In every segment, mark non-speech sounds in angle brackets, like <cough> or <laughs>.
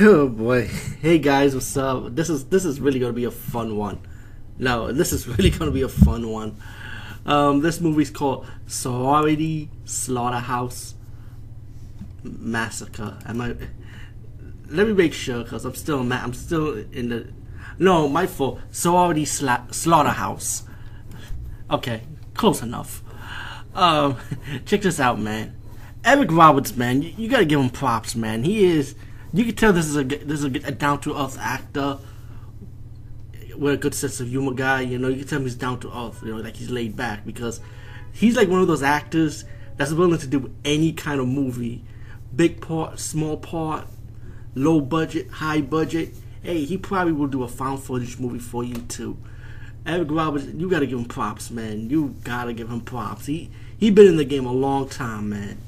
Oh boy. Hey guys, what's up? This is this is really gonna be a fun one. Now this is <laughs> really gonna be a fun one. Um, this movie's called Sorority Slaughterhouse Massacre. Am I? Let me make sure, cause I'm still ma- I'm still in the. No, my fault. Sorority Sla- Slaughterhouse. Okay, close enough. Um, <laughs> check this out, man. Eric Roberts, man, you, you gotta give him props, man. He is you can tell this is a this is a, a down to earth actor with a good sense of humor guy. You know, you can tell he's down to earth. You know, like he's laid back because he's like one of those actors that's willing to do any kind of movie, big part, small part, low budget, high budget. Hey, he probably will do a found footage movie for you too. Eric Roberts, you gotta give him props, man. You gotta give him props. He he been in the game a long time, man.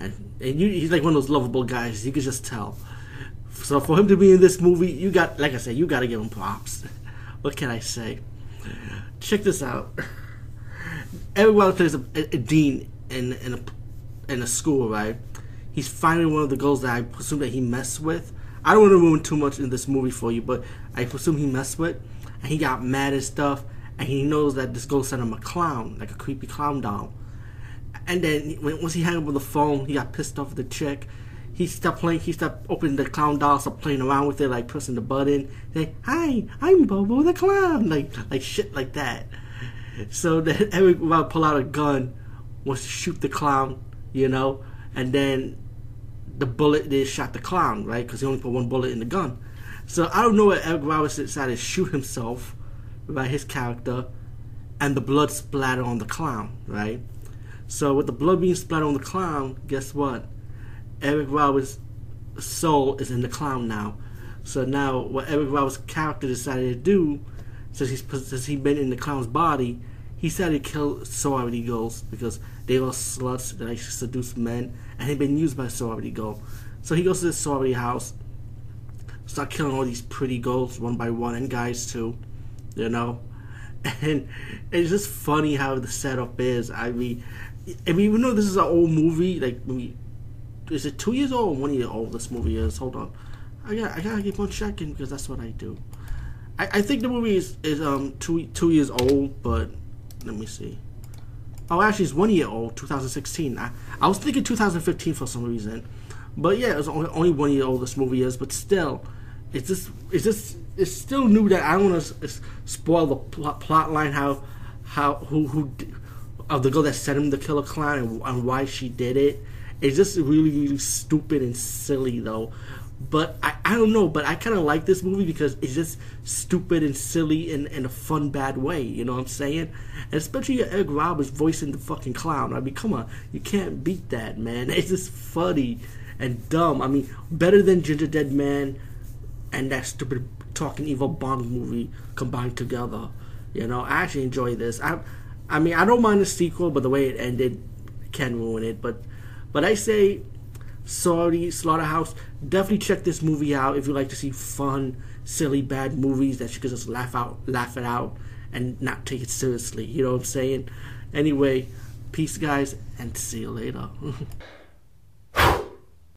And, and you, he's like one of those lovable guys. You can just tell. So for him to be in this movie, you got, like I said, you got to give him props. <laughs> what can I say? Check this out. <laughs> Everyone plays a, a, a dean in in a, in a school, right? He's finding one of the girls that I presume that he messed with. I don't want to ruin too much in this movie for you, but I presume he messed with, and he got mad and stuff, and he knows that this girl sent him a clown, like a creepy clown doll. And then once he hung up on the phone, he got pissed off at the chick. He stopped playing. He stopped opening the clown doll, stopped playing around with it, like pressing the button. Say, "Hi, I'm Bobo the clown," like like shit like that. So then <laughs> Eric would pull out a gun, wants to shoot the clown, you know, and then the bullet did shot the clown, right? Because he only put one bullet in the gun. So I don't know what Eric Roberts decided to shoot himself, right? His character, and the blood splattered on the clown, right? So with the blood being splattered on the clown, guess what? Eric Roberts' soul is in the clown now. So now what Eric Roberts' character decided to do, since he's since he's been in the clown's body, he decided to kill sorority girls because they are sluts that like seduce men, and he'd been used by sorority girl. So he goes to this sorority house, start killing all these pretty girls one by one and guys too, you know. <laughs> And it's just funny how the setup is. I mean, I mean, even though this is an old movie, like, is it two years old or one year old? This movie is. Hold on, I got I gotta keep on checking because that's what I do. I, I think the movie is, is um two two years old, but let me see. Oh, actually, it's one year old, 2016. I, I was thinking 2015 for some reason, but yeah, it's only, only one year old. This movie is, but still, it's just it's just it's still new that I don't want to spoil the plot, plot line how how who who of the girl that sent him to kill a clown and, and why she did it. It's just really, really stupid and silly though. But I, I don't know, but I kind of like this movie because it's just stupid and silly in, in a fun, bad way. You know what I'm saying? And especially Eric Roberts voicing the fucking clown. I mean, come on. You can't beat that, man. <laughs> It's just funny and dumb. I mean, better than Gingerdead Man and that stupid Talking Evil Bong movie combined together. You know, I actually enjoy this. I I mean, I don't mind the sequel, but the way it ended can ruin it. But, but I say, sorry, Slaughterhouse. Definitely check this movie out if you like to see fun, silly, bad movies that you can just laugh out, laugh it out, and not take it seriously. You know what I'm saying? Anyway, peace, guys, and see you later. <laughs>